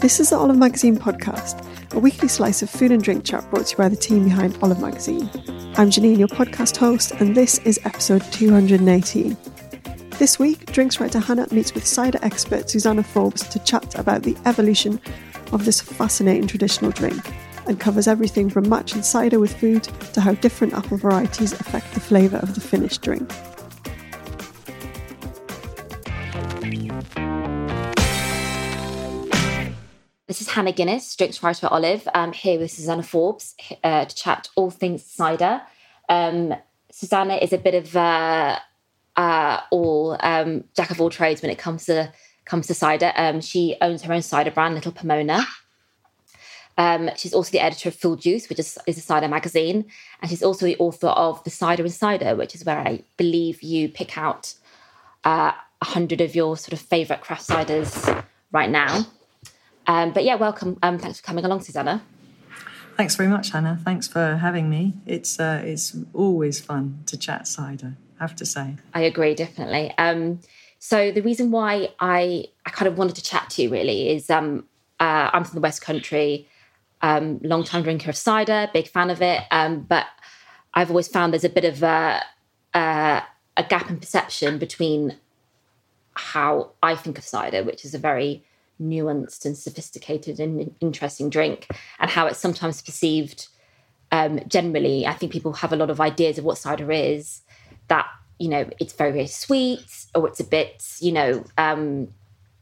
This is the Olive Magazine podcast, a weekly slice of food and drink chat brought to you by the team behind Olive Magazine. I'm Janine, your podcast host, and this is episode 218. This week, drinks writer Hannah meets with cider expert Susanna Forbes to chat about the evolution of this fascinating traditional drink and covers everything from matching cider with food to how different apple varieties affect the flavour of the finished drink. This is Hannah Guinness, drinks writer at Olive, um, here with Susanna Forbes uh, to chat all things cider. Um, Susanna is a bit of uh, uh, all um, jack of all trades when it comes to comes to cider. Um, she owns her own cider brand, Little Pomona. Um, she's also the editor of Full Juice, which is, is a cider magazine, and she's also the author of The Cider Insider, which is where I believe you pick out uh, a hundred of your sort of favourite craft ciders right now. Um, but yeah, welcome. Um, thanks for coming along, Susanna. Thanks very much, Hannah. Thanks for having me. It's uh, it's always fun to chat cider. I have to say. I agree, definitely. Um, so the reason why I I kind of wanted to chat to you really is um, uh, I'm from the West Country, um, long time drinker of cider, big fan of it, um, but I've always found there's a bit of a, a, a gap in perception between how I think of cider, which is a very nuanced and sophisticated and interesting drink, and how it's sometimes perceived. Um, generally, I think people have a lot of ideas of what cider is. That you know, it's very very sweet, or it's a bit you know, um,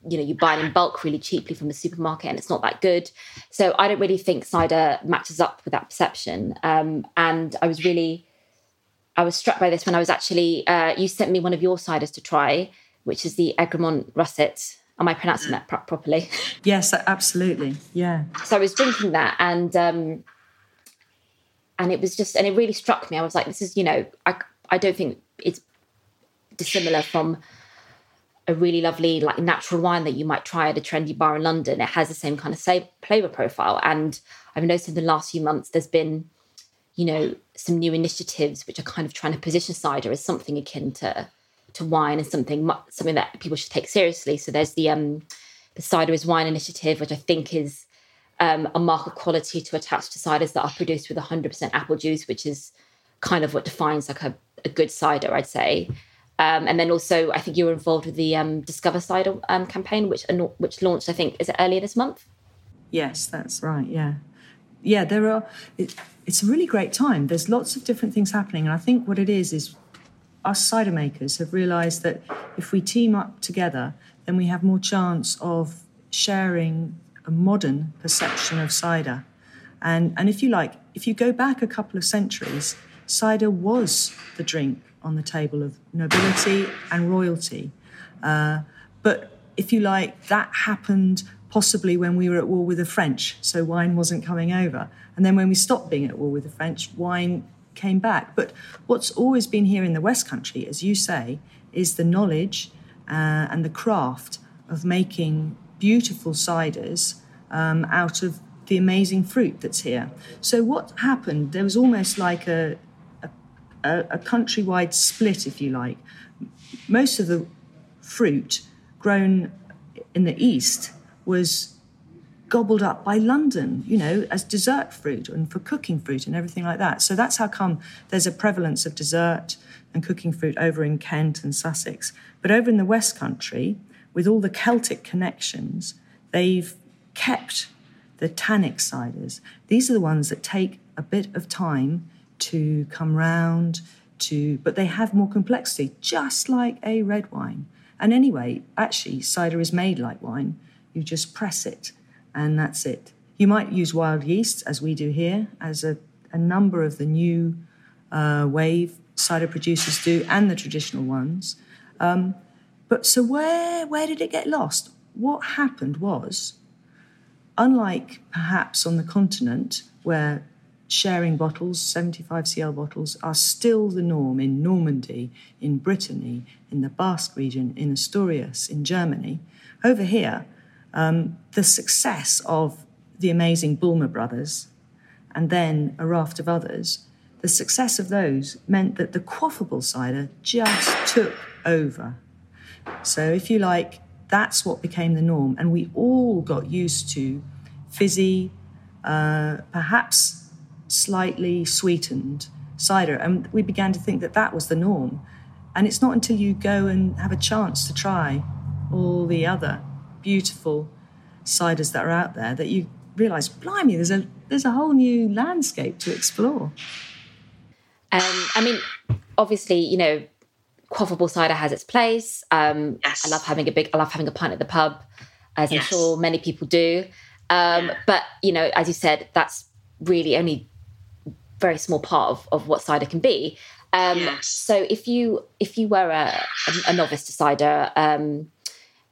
you know, you buy it in bulk really cheaply from the supermarket, and it's not that good. So I don't really think cider matches up with that perception. Um, and I was really, I was struck by this when I was actually. Uh, you sent me one of your ciders to try, which is the Egremont Russet Am I pronouncing that pro- properly? Yes, absolutely. Yeah. So I was drinking that, and um, and it was just, and it really struck me. I was like, this is, you know, I I don't think it's dissimilar from a really lovely like natural wine that you might try at a trendy bar in London. It has the same kind of flavor profile, and I've noticed in the last few months there's been, you know, some new initiatives which are kind of trying to position cider as something akin to to wine is something something that people should take seriously. So there's the um, the cider is wine initiative, which I think is um, a mark of quality to attach to ciders that are produced with 100% apple juice, which is kind of what defines like a, a good cider, I'd say. Um, and then also, I think you were involved with the um, Discover Cider um, campaign, which which launched, I think, is it earlier this month? Yes, that's right. Yeah, yeah. There are. It, it's a really great time. There's lots of different things happening, and I think what it is is us cider makers have realised that if we team up together, then we have more chance of sharing a modern perception of cider. And, and if you like, if you go back a couple of centuries, cider was the drink on the table of nobility and royalty. Uh, but if you like, that happened possibly when we were at war with the French, so wine wasn't coming over. And then when we stopped being at war with the French, wine came back. But what's always been here in the West Country, as you say, is the knowledge uh, and the craft of making beautiful ciders um, out of the amazing fruit that's here. So what happened? There was almost like a, a, a countrywide split, if you like. Most of the fruit grown in the east was gobbled up by London, you know, as dessert fruit and for cooking fruit and everything like that. So that's how come there's a prevalence of dessert and cooking fruit over in Kent and Sussex. But over in the West Country, with all the Celtic connections, they've kept the tannic ciders. These are the ones that take a bit of time to come round to, but they have more complexity, just like a red wine. And anyway, actually, cider is made like wine. You just press it and that's it. You might use wild yeast, as we do here, as a, a number of the new uh, wave cider producers do, and the traditional ones. Um, but so where where did it get lost? what happened was, unlike perhaps on the continent where sharing bottles, 75cl bottles, are still the norm in Normandy, in Brittany, in the Basque region, in Asturias, in Germany. Over here, um, the success of the amazing Bulmer brothers and then a raft of others, the success of those meant that the quaffable cider just took over. So, if you like, that's what became the norm. And we all got used to fizzy, uh, perhaps slightly sweetened cider. And we began to think that that was the norm. And it's not until you go and have a chance to try all the other beautiful ciders that are out there that you realize, blimey, there's a there's a whole new landscape to explore. Um, I mean, obviously, you know, quaffable cider has its place. Um, yes. I love having a big, I love having a pint at the pub, as yes. I'm sure many people do. Um, yeah. But you know, as you said, that's really only very small part of, of what cider can be. Um, yes. So if you if you were a, a, a novice to cider, um,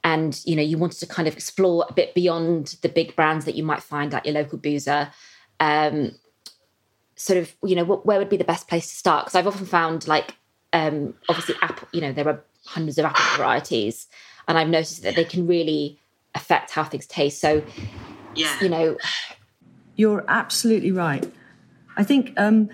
and you know you wanted to kind of explore a bit beyond the big brands that you might find at your local boozer, um, sort of you know where would be the best place to start? Because I've often found like um, obviously apple, you know, there are hundreds of apple varieties, and I've noticed that they can really affect how things taste. So, yeah, you know, you're absolutely right. I think um,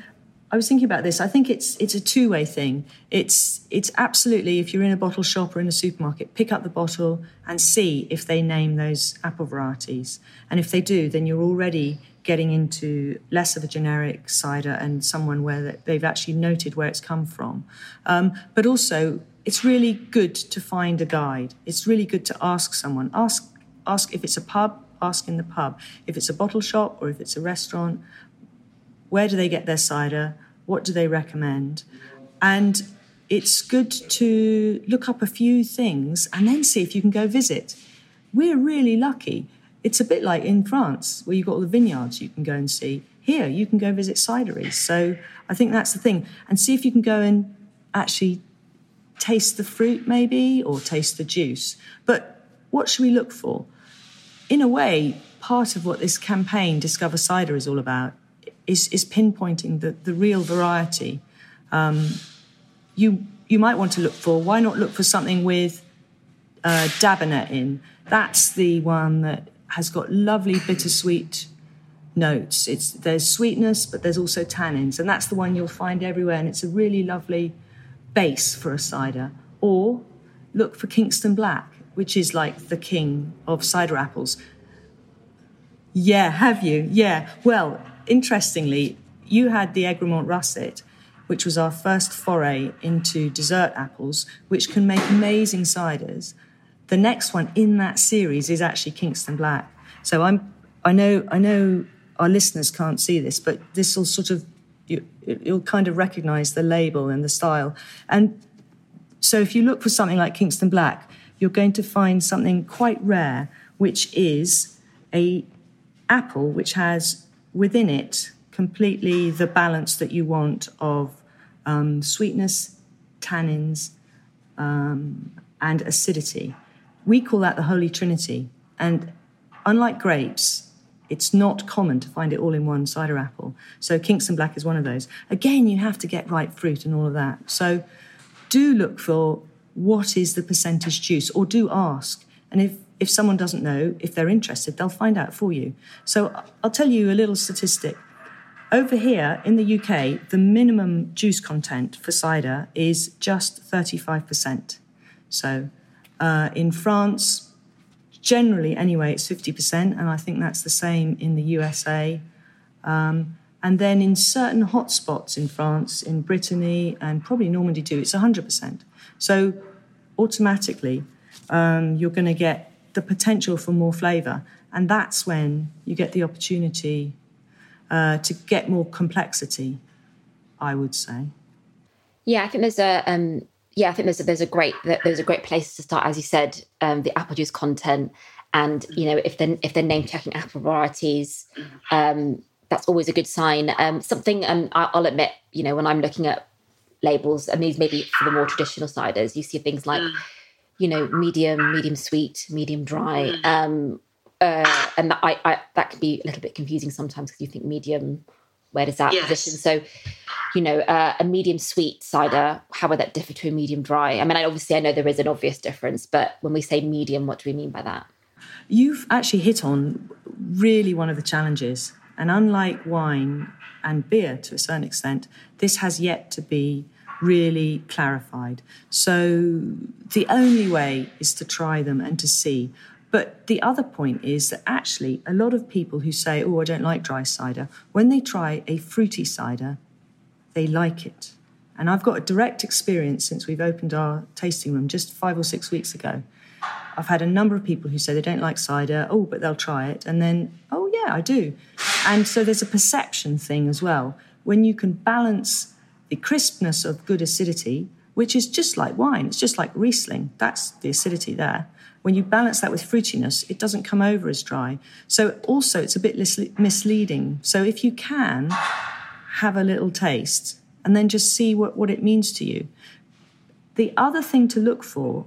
I was thinking about this. I think it's it's a two way thing. It's it's absolutely if you're in a bottle shop or in a supermarket, pick up the bottle and see if they name those apple varieties, and if they do, then you're already getting into less of a generic cider and someone where they've actually noted where it's come from. Um, but also, it's really good to find a guide. It's really good to ask someone. Ask ask if it's a pub. Ask in the pub. If it's a bottle shop or if it's a restaurant, where do they get their cider? What do they recommend? And it's good to look up a few things and then see if you can go visit. We're really lucky it's a bit like in France, where you've got all the vineyards you can go and see. Here, you can go visit cideries. So I think that's the thing. And see if you can go and actually taste the fruit, maybe, or taste the juice. But what should we look for? In a way, part of what this campaign, Discover Cider, is all about is, is pinpointing the, the real variety. Um, you, you might want to look for, why not look for something with uh, Dabinett in? That's the one that has got lovely bittersweet notes. It's there's sweetness, but there's also tannins, and that's the one you'll find everywhere. And it's a really lovely base for a cider. Or look for Kingston Black, which is like the king of cider apples. Yeah, have you? Yeah. Well, interestingly, you had the Egremont Russet, which was our first foray into dessert apples, which can make amazing ciders. The next one in that series is actually Kingston Black. So I'm, I know, I know our listeners can't see this, but this will sort of, you, you'll kind of recognize the label and the style. And so if you look for something like Kingston Black, you're going to find something quite rare, which is a apple which has within it completely the balance that you want of um, sweetness, tannins, um, and acidity. We call that the Holy Trinity. And unlike grapes, it's not common to find it all in one cider apple. So Kingston Black is one of those. Again, you have to get ripe fruit and all of that. So do look for what is the percentage juice or do ask. And if, if someone doesn't know, if they're interested, they'll find out for you. So I'll tell you a little statistic. Over here in the UK, the minimum juice content for cider is just 35%. So uh, in France, generally anyway, it's 50%, and I think that's the same in the USA. Um, and then in certain hotspots in France, in Brittany, and probably Normandy too, it's 100%. So automatically, um, you're going to get the potential for more flavour. And that's when you get the opportunity uh, to get more complexity, I would say. Yeah, I think there's a um, yeah, I think there's a, there's a great there's a great place to start, as you said, um, the apple juice content, and you know if they're if they're name checking apple varieties, um, that's always a good sign. Um, something, um, I'll admit, you know, when I'm looking at labels, and these maybe for the more traditional ciders, you see things like, you know, medium, medium sweet, medium dry. Mm. Um, uh, and that, I, I, that can be a little bit confusing sometimes because you think medium, where does that yes. position? So, you know, uh, a medium sweet cider, how would that differ to a medium dry? I mean, I, obviously, I know there is an obvious difference, but when we say medium, what do we mean by that? You've actually hit on really one of the challenges. And unlike wine and beer to a certain extent, this has yet to be really clarified. So the only way is to try them and to see. But the other point is that actually, a lot of people who say, Oh, I don't like dry cider, when they try a fruity cider, they like it. And I've got a direct experience since we've opened our tasting room just five or six weeks ago. I've had a number of people who say they don't like cider, oh, but they'll try it. And then, oh, yeah, I do. And so there's a perception thing as well. When you can balance the crispness of good acidity, which is just like wine, it's just like Riesling, that's the acidity there. When you balance that with fruitiness, it doesn't come over as dry. So also, it's a bit misleading. So if you can have a little taste and then just see what, what it means to you. The other thing to look for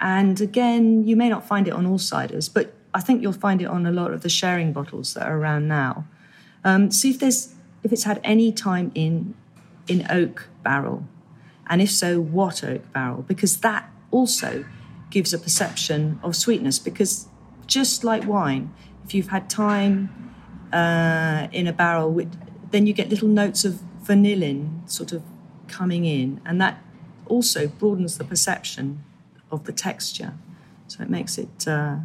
and again, you may not find it on all ciders, but I think you'll find it on a lot of the sharing bottles that are around now. Um, see if there's if it's had any time in in oak barrel, and if so, what oak barrel? Because that also gives a perception of sweetness. Because just like wine, if you've had time uh, in a barrel, then you get little notes of vanillin sort of coming in, and that also broadens the perception of the texture. So it makes it uh,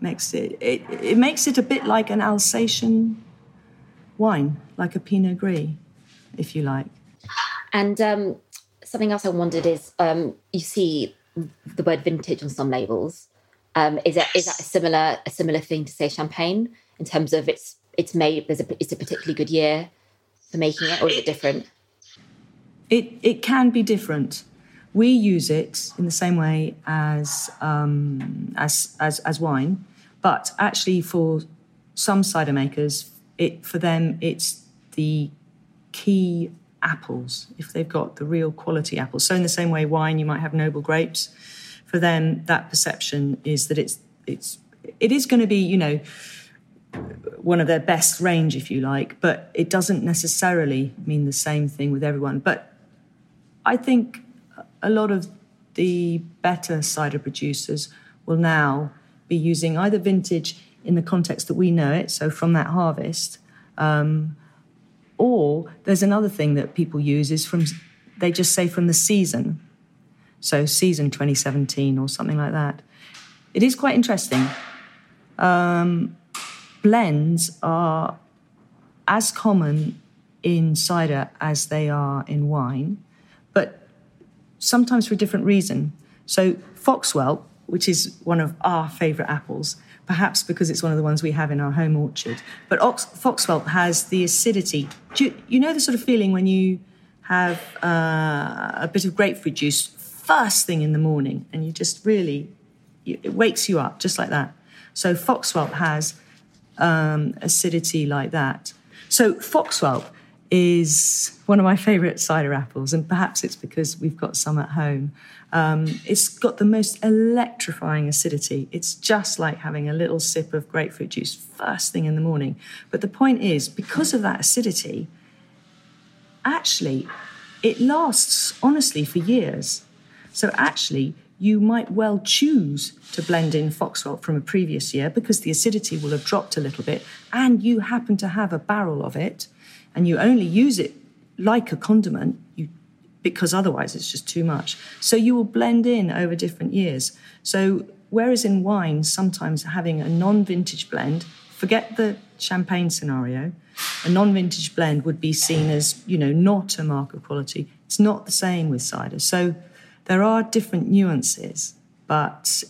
makes it, it it makes it a bit like an Alsatian wine, like a Pinot Gris, if you like. And um, something else I wondered is um, you see the word vintage on some labels. Um, is that is that a similar a similar thing to say champagne in terms of it's it's made there's a it's a particularly good year for making it, or is it different? It it can be different. We use it in the same way as, um, as, as, as wine, but actually for some cider makers, it, for them, it's the key apples, if they've got the real quality apples. So in the same way, wine, you might have noble grapes. For them, that perception is that it's, it's, it is going to be, you know, one of their best range, if you like, but it doesn't necessarily mean the same thing with everyone. But I think a lot of the better cider producers will now be using either vintage in the context that we know it, so from that harvest, um, or there's another thing that people use is from they just say from the season, so season 2017 or something like that. It is quite interesting. Um, blends are as common in cider as they are in wine, but sometimes for a different reason. So, Foxwhelp, which is one of our favourite apples, perhaps because it's one of the ones we have in our home orchard, but Ox- has the acidity. You, you, know the sort of feeling when you have uh, a bit of grapefruit juice first thing in the morning and you just really, it wakes you up just like that. So, Foxwhelp has um, acidity like that. So, Foxwhelp is one of my favourite cider apples, and perhaps it's because we've got some at home. Um, it's got the most electrifying acidity. It's just like having a little sip of grapefruit juice first thing in the morning. But the point is, because of that acidity, actually, it lasts honestly for years. So actually, you might well choose to blend in Foxwhelp from a previous year because the acidity will have dropped a little bit, and you happen to have a barrel of it and you only use it like a condiment, you because otherwise it's just too much. So you will blend in over different years. So whereas in wine, sometimes having a non-vintage blend, forget the champagne scenario, a non-vintage blend would be seen as, you know, not a mark of quality. It's not the same with cider. So there are different nuances, but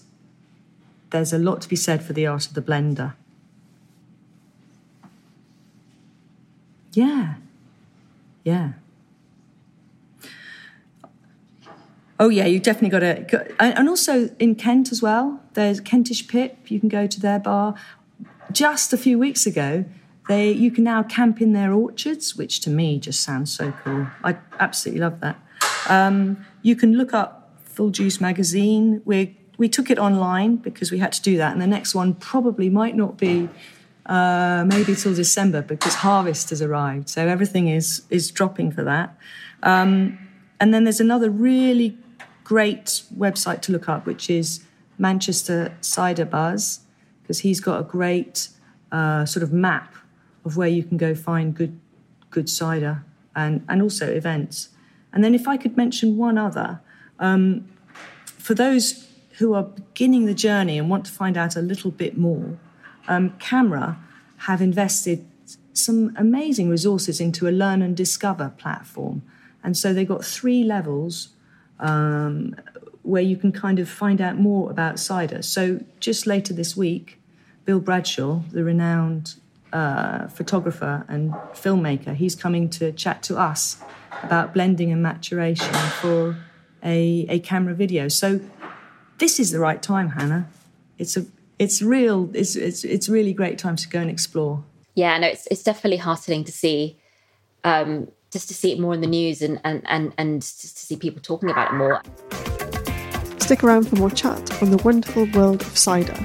there's a lot to be said for the art of the blender. Yeah. Yeah. Oh yeah, you definitely got to, and also in Kent as well. There's Kentish Pip. You can go to their bar. Just a few weeks ago, they you can now camp in their orchards, which to me just sounds so cool. I absolutely love that. Um, you can look up Full Juice magazine. We we took it online because we had to do that, and the next one probably might not be uh, maybe till December because harvest has arrived. So everything is is dropping for that. Um, and then there's another really great website to look up, which is Manchester Cider Buzz, because he's got a great uh, sort of map of where you can go find good good cider and and also events. And then if I could mention one other, um, for those who are beginning the journey and want to find out a little bit more, um, CAMRA have invested some amazing resources into a learn and discover platform. And so they've got three levels um, where you can kind of find out more about cider. So just later this week, Bill Bradshaw, the renowned uh, photographer and filmmaker, he's coming to chat to us about blending and maturation for a, a CAMRA video. So this is the right time, Hannah. It's a it's real. It's it's it's really great time to go and explore. Yeah, no, it's it's definitely heartening to see, um, just to see it more in the news and and and and just to see people talking about it more. Stick around for more chat on the wonderful world of cider.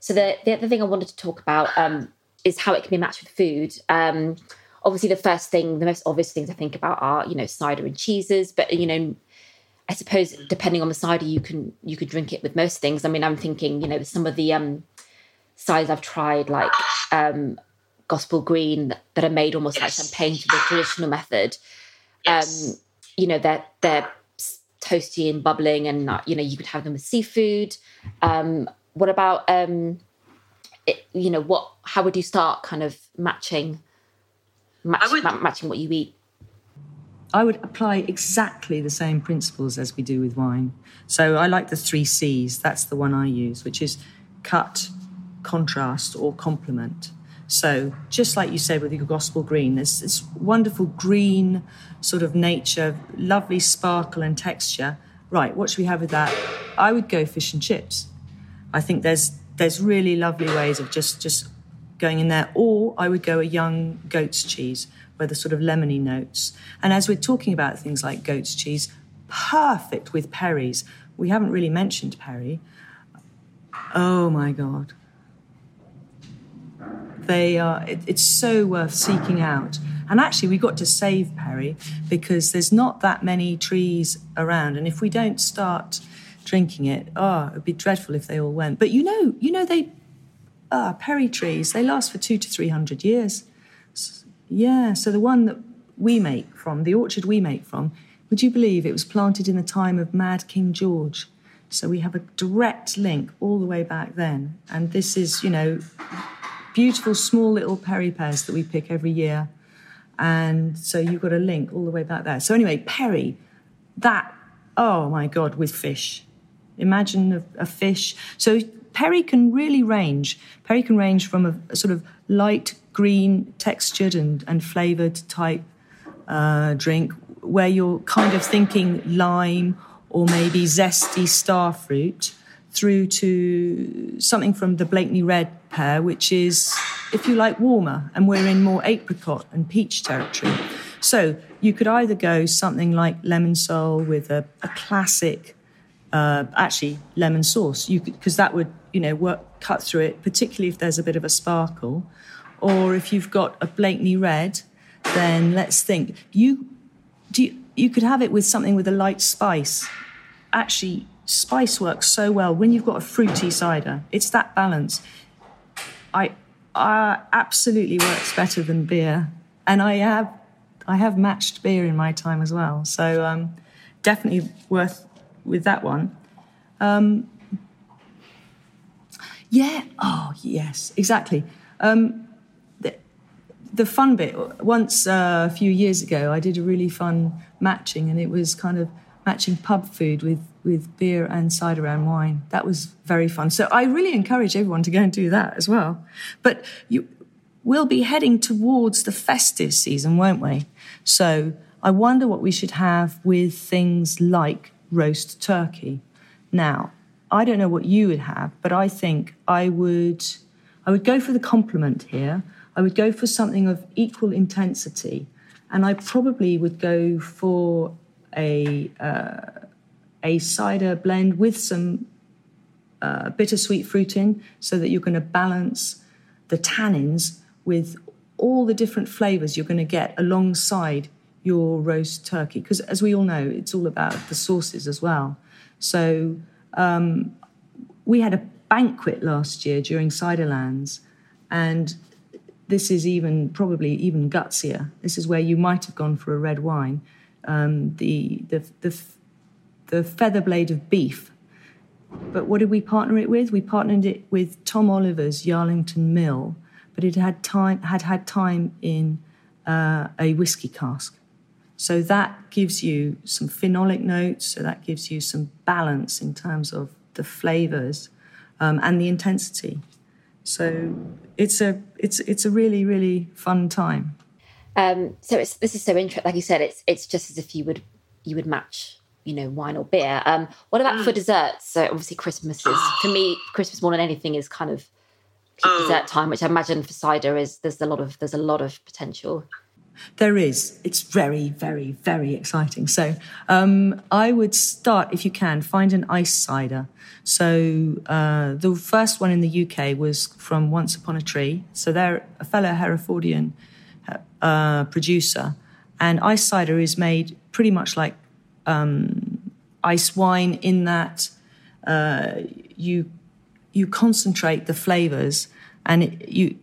So the the other thing I wanted to talk about um, is how it can be matched with food. Um, obviously, the first thing, the most obvious things I think about are you know cider and cheeses, but you know I suppose depending on the cider, you can you could drink it with most things. I mean, I'm thinking, you know, some of the um ciders I've tried, like um Gospel Green, that, are made almost yes. like champagne to the traditional method. Yes. Um, you know, they're they're toasty and bubbling, and uh, you know, you could have them with seafood. Um, what about um, it, you know, what? How would you start kind of matching match, would, ma- matching what you eat? I would apply exactly the same principles as we do with wine. So I like the three C's. That's the one I use, which is cut, contrast, or complement. So just like you said with your gospel green, there's this wonderful green sort of nature, lovely sparkle and texture. Right, what should we have with that? I would go fish and chips. I think there's there's really lovely ways of just just going in there. Or I would go a young goat's cheese where the sort of lemony notes. And as we're talking about things like goat's cheese, perfect with Perry's. We haven't really mentioned Perry. Oh my God. They are, it, it's so worth seeking out. And actually, we got to save Perry because there's not that many trees around. And if we don't start drinking it, oh, it'd be dreadful if they all went. But you know, you know, they, ah, Perry trees, they last for two to three hundred years. Yeah, so the one that we make from, the orchard we make from, would you believe it was planted in the time of Mad King George? So we have a direct link all the way back then. And this is, you know, beautiful small little Perry pears that we pick every year. And so you've got a link all the way back there. So anyway, Perry, that, oh my God, with fish. Imagine a, a fish. So Perry can really range. Perry can range from a, a sort of light green textured and, and flavored type uh, drink where you're kind of thinking lime or maybe zesty star fruit through to something from the Blakeney Red pear, which is, if you like, warmer, and we're in more apricot and peach territory. So you could either go something like lemon sole with a, a classic, uh, actually lemon sauce, because that would, you know, work cut through it, particularly if there's a bit of a sparkle or if you've got a Blakeney red, then let's think. You, do you, you could have it with something with a light spice. Actually, spice works so well when you've got a fruity cider. It's that balance. I, absolutely works better than beer, and I have, I have matched beer in my time as well. So um, definitely worth with that one. Um, yeah. Oh, yes. Exactly. Um, the fun bit once uh, a few years ago i did a really fun matching and it was kind of matching pub food with with beer and cider and wine. That was very fun. So i really encourage everyone to go and do that as well. But you we'll be heading towards the festive season won't we? So i wonder what we should have with things like roast turkey. Now i don't know what you would have but i think i would i would go for the complement here I would go for something of equal intensity and I probably would go for a uh, a cider blend with some uh, bittersweet fruit in, so that you're going to balance the tannins with all the different flavors you're going to get alongside your roast turkey. Because as we all know, it's all about the sauces as well. So um, we had a banquet last year during Ciderlands, and this is even probably even gutsier. This is where you might have gone for a red wine. Um, the, the the the feather blade of beef. But what did we partner it with? We partnered it with Tom Oliver's Yarlington Mill, but it had time had had time in uh, a whiskey cask. So that gives you some phenolic notes. So that gives you some balance in terms of the flavors um, and the intensity. So it's a it's it's a really really fun time. Um, so it's this is so interesting. Like you said, it's it's just as if you would you would match you know wine or beer. Um, what about mm. for desserts? So obviously Christmas is for me Christmas more than anything is kind of oh. dessert time, which I imagine for cider is there's a lot of there's a lot of potential. There is. It's very, very, very exciting. So um, I would start, if you can, find an ice cider. So uh, the first one in the UK was from Once Upon a Tree. So they're a fellow Herefordian uh, producer. And ice cider is made pretty much like um, ice wine in that uh, you you concentrate the flavors and it, you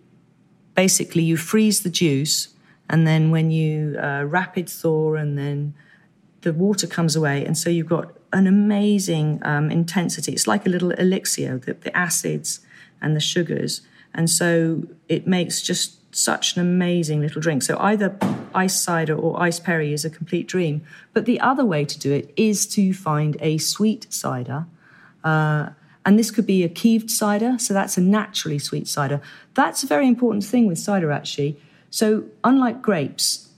basically you freeze the juice and then when you uh, rapid thaw, and then the water comes away, and so you've got an amazing um, intensity. It's like a little elixir, the, the acids and the sugars, and so it makes just such an amazing little drink. So either ice cider or ice perry is a complete dream. But the other way to do it is to find a sweet cider. Uh, and this could be a keeved cider, so that's a naturally sweet cider. That's a very important thing with cider, actually. So, unlike grapes,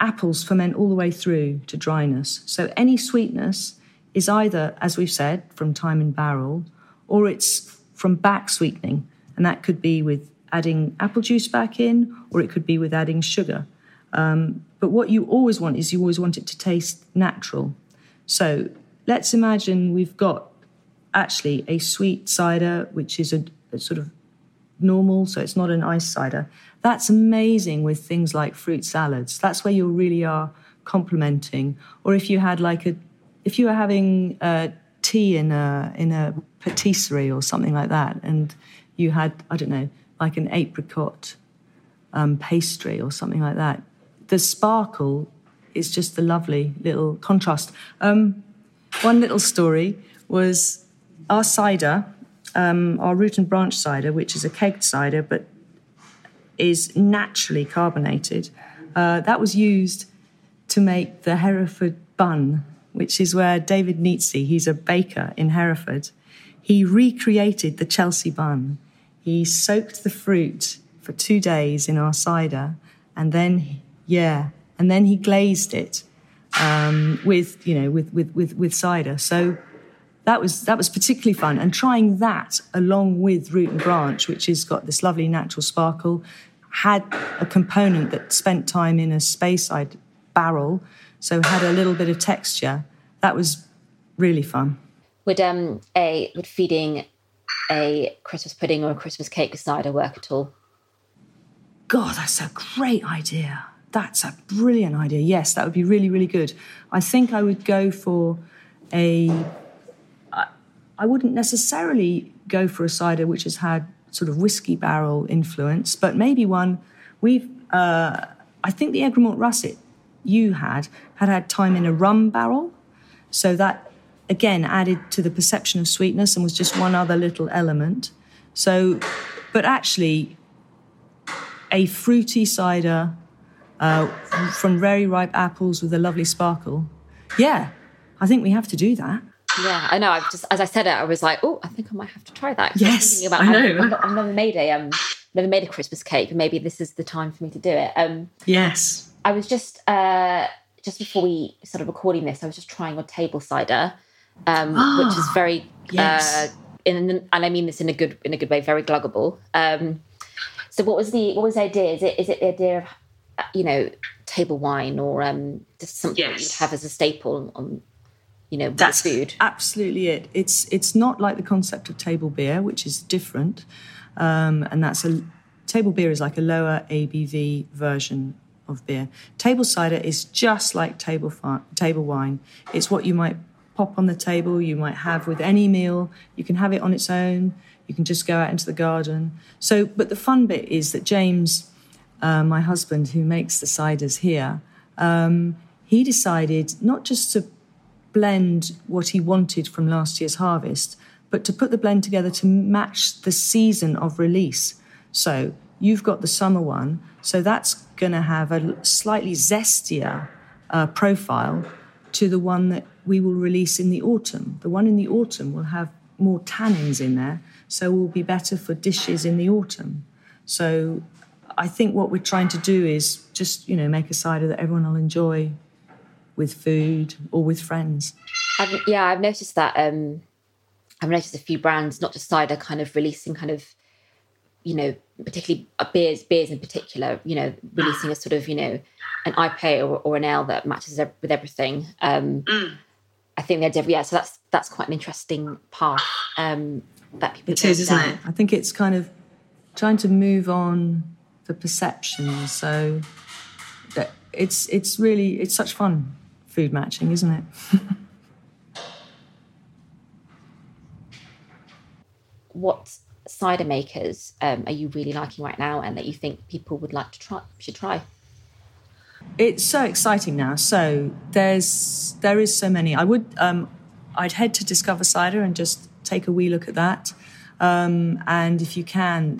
apples ferment all the way through to dryness. So, any sweetness is either, as we've said, from time in barrel, or it's from back sweetening. And that could be with adding apple juice back in, or it could be with adding sugar. Um, but what you always want is you always want it to taste natural. So let's imagine we've got actually a sweet cider, which is a, a sort of normal, so it's not an ice cider. That's amazing with things like fruit salads. That's where you really are complementing. Or if you had like a, if you were having a tea in a in a patisserie or something like that, and you had I don't know like an apricot um, pastry or something like that, the sparkle is just a lovely little contrast. Um, one little story was our cider, um, our root and branch cider, which is a kegged cider, but is naturally carbonated. Uh, that was used to make the Hereford bun, which is where David Neatsey, he's a baker in Hereford, he recreated the Chelsea bun. He soaked the fruit for two days in our cider, and then, yeah, and then he glazed it um, with, you know, with, with, with, with cider. So that was that was particularly fun. And trying that along with root and branch which has got this lovely natural sparkle had a component that spent time in a Speyside barrel so had a little bit of texture. That was really fun. Would um a would feeding a christmas pudding or a christmas cake with cider work at all? God that's a great idea. That's a brilliant idea. Yes that would be really really good. I think i would go for a I wouldn't necessarily go for a cider which has had sort of whiskey barrel influence, but maybe one we've. Uh, I think the Egremont Russet you had had had time in a rum barrel, so that again added to the perception of sweetness and was just one other little element. So, but actually, a fruity cider uh, from very ripe apples with a lovely sparkle. Yeah, I think we have to do that. Yeah, I know. I've just as I said it, I was like, oh, I think I might have to try that. Yes, I, about, I know. I've, I've, never made a um, never made a Christmas cake, and maybe this is the time for me to do it. Um, yes, I was just uh, just before we started recording this, I was just trying your table cider, um, oh, which is very yes. uh, in, and I mean this in a good in a good way, very gluggable. Um, so, what was the what was the idea? Is it is it the idea of you know table wine or um, just something yes. you'd have as a staple on, you know, That's food. Absolutely it. It's it's not like the concept of table beer, which is different, um, and that's a table beer is like a lower ABV version of beer. Table cider is just like table fi- table wine. It's what you might pop on the table. You might have with any meal. You can have it on its own. You can just go out into the garden. So, but the fun bit is that James, uh, my husband, who makes the ciders here, um, he decided not just to blend what he wanted from last year's harvest, but to put the blend together to match the season of release. So you've got the summer one, so that's going to have a slightly zestier uh, profile to the one that we will release in the autumn. The one in the autumn will have more tannins in there, so will be better for dishes in the autumn. So I think what we're trying to do is just, you know, make a cider that everyone will enjoy with food or with friends. I've, yeah, I've noticed that. Um, I've noticed a few brands, not just cider, kind of releasing kind of, you know, particularly uh, beers, beers in particular, you know, releasing a sort of, you know, an IPA or, or an ale that matches with everything. Um, mm. I think they're different. Yeah, so that's that's quite an interesting path um, that people. It is, isn't it? I think it's kind of trying to move on the perception. So that it's it's really it's such fun food matching, isn't it? what cider makers um, are you really liking right now, and that you think people would like to try should try? It's so exciting now. So there's there is so many. I would um, I'd head to Discover Cider and just take a wee look at that. Um, and if you can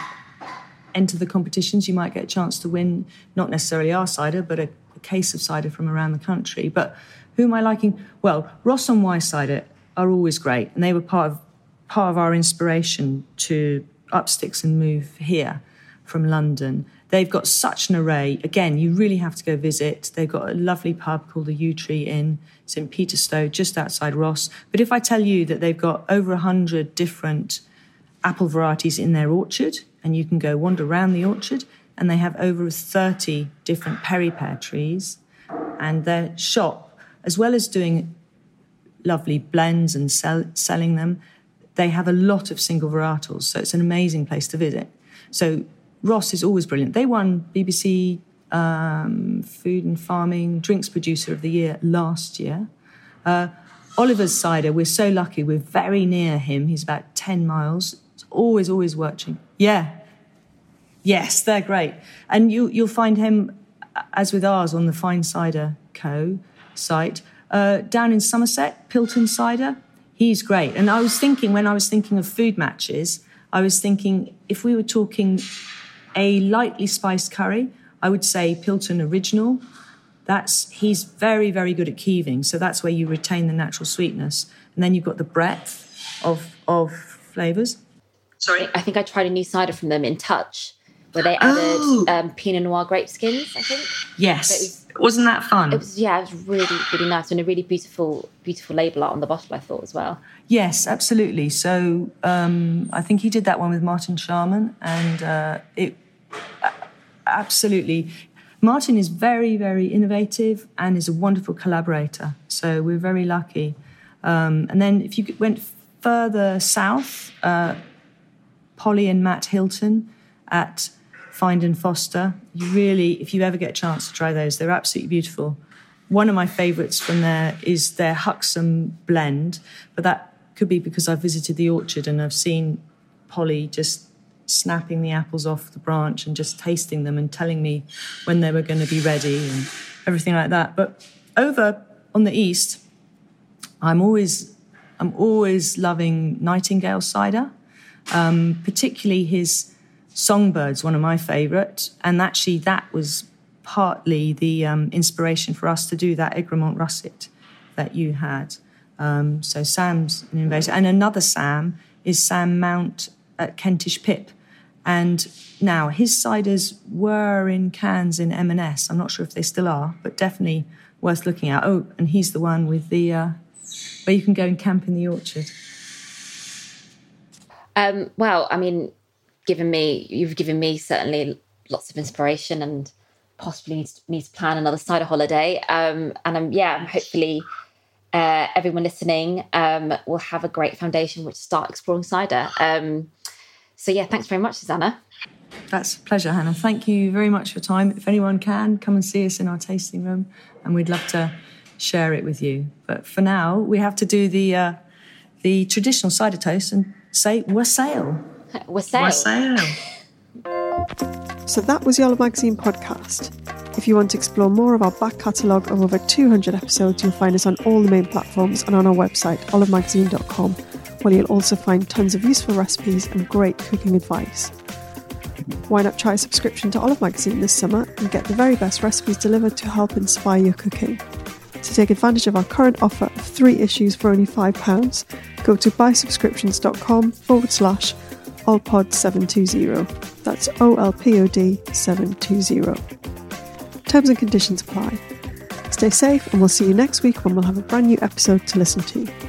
enter the competitions, you might get a chance to win not necessarily our cider, but a, a case of cider from around the country. But who am I liking? Well, Ross-on-Wye cider are always great, and they were part of part of our inspiration to up sticks and move here from London. They've got such an array. Again, you really have to go visit. They've got a lovely pub called the Yew Tree Inn. St Peterstowe, just outside Ross. But if I tell you that they've got over 100 different apple varieties in their orchard, and you can go wander around the orchard, and they have over 30 different perry pear trees, and their shop, as well as doing lovely blends and sell, selling them, they have a lot of single varietals. So it's an amazing place to visit. So Ross is always brilliant. They won BBC um, Food and Farming Drinks Producer of the Year last year. Uh, Oliver's cider, we're so lucky. We're very near him. He's about 10 miles. It's always, always watching. Yeah. Yes, they're great. And you, you'll find him, as with ours, on the Fine Cider Co. site. Uh, down in Somerset, Pilton Cider, he's great. And I was thinking, when I was thinking of food matches, I was thinking if we were talking a lightly spiced curry, I would say Pilton Original. That's he's very very good at keeving, so that's where you retain the natural sweetness, and then you've got the breadth of of flavors. Sorry, I think I tried a new cider from them in Touch, where they added oh. um, Pinot Noir grape skins. I think. Yes. Was, not that fun? It was. Yeah, it was really really nice and a really beautiful beautiful label art on the bottle. I thought as well. Yes, absolutely. So um, I think he did that one with Martin Sharman, and uh, it absolutely. Martin is very, very innovative and is a wonderful collaborator. So we're very lucky. Um, and then if you went further south, uh, Polly and Matt Hilton at Find and Foster, you really, if you ever get a chance to try those, they're absolutely beautiful. One of my favourites from there is their Huxham blend, but that could be because I've visited the orchard and I've seen Polly just snapping the apples off the branch and just tasting them and telling me when they were going to be ready and everything like that. But over on the east, I'm always I'm always loving Nightingale cider, um, particularly his Songbirds, one of my favourite, and actually that was partly the um, inspiration for us to do that Egremont russet that you had. Um, so Sam's an invader, and another Sam is Sam Mount at Kentish Pip. And now his ciders were in cans in M&S. I'm not sure if they still are, but definitely worth looking at. Oh, and he's the one with the uh, where you can go and camp in the orchard. Um, well, I mean, given me, you've given me certainly lots of inspiration and possibly need to, need to plan another cider holiday. Um, and I'm yeah, hopefully uh, everyone listening um, will have a great foundation which start exploring cider. Um, so yeah, thanks very much, Susanna. That's a pleasure, Hannah. Thank you very much for time. If anyone can, come and see us in our tasting room, and we'd love to share it with you. But for now, we have to do the uh, the traditional cider toast and say wassail. Wassail. Wassail. So that was the Olive Magazine podcast. If you want to explore more of our back catalogue of over 200 episodes, you'll find us on all the main platforms and on our website, olivemagazine.com, where you'll also find tons of useful recipes and great cooking advice. Why not try a subscription to Olive Magazine this summer and get the very best recipes delivered to help inspire your cooking? To take advantage of our current offer of three issues for only £5, go to buysubscriptions.com forward slash olpod720. That's O-L-P-O-D 720. Terms and conditions apply. Stay safe and we'll see you next week when we'll have a brand new episode to listen to.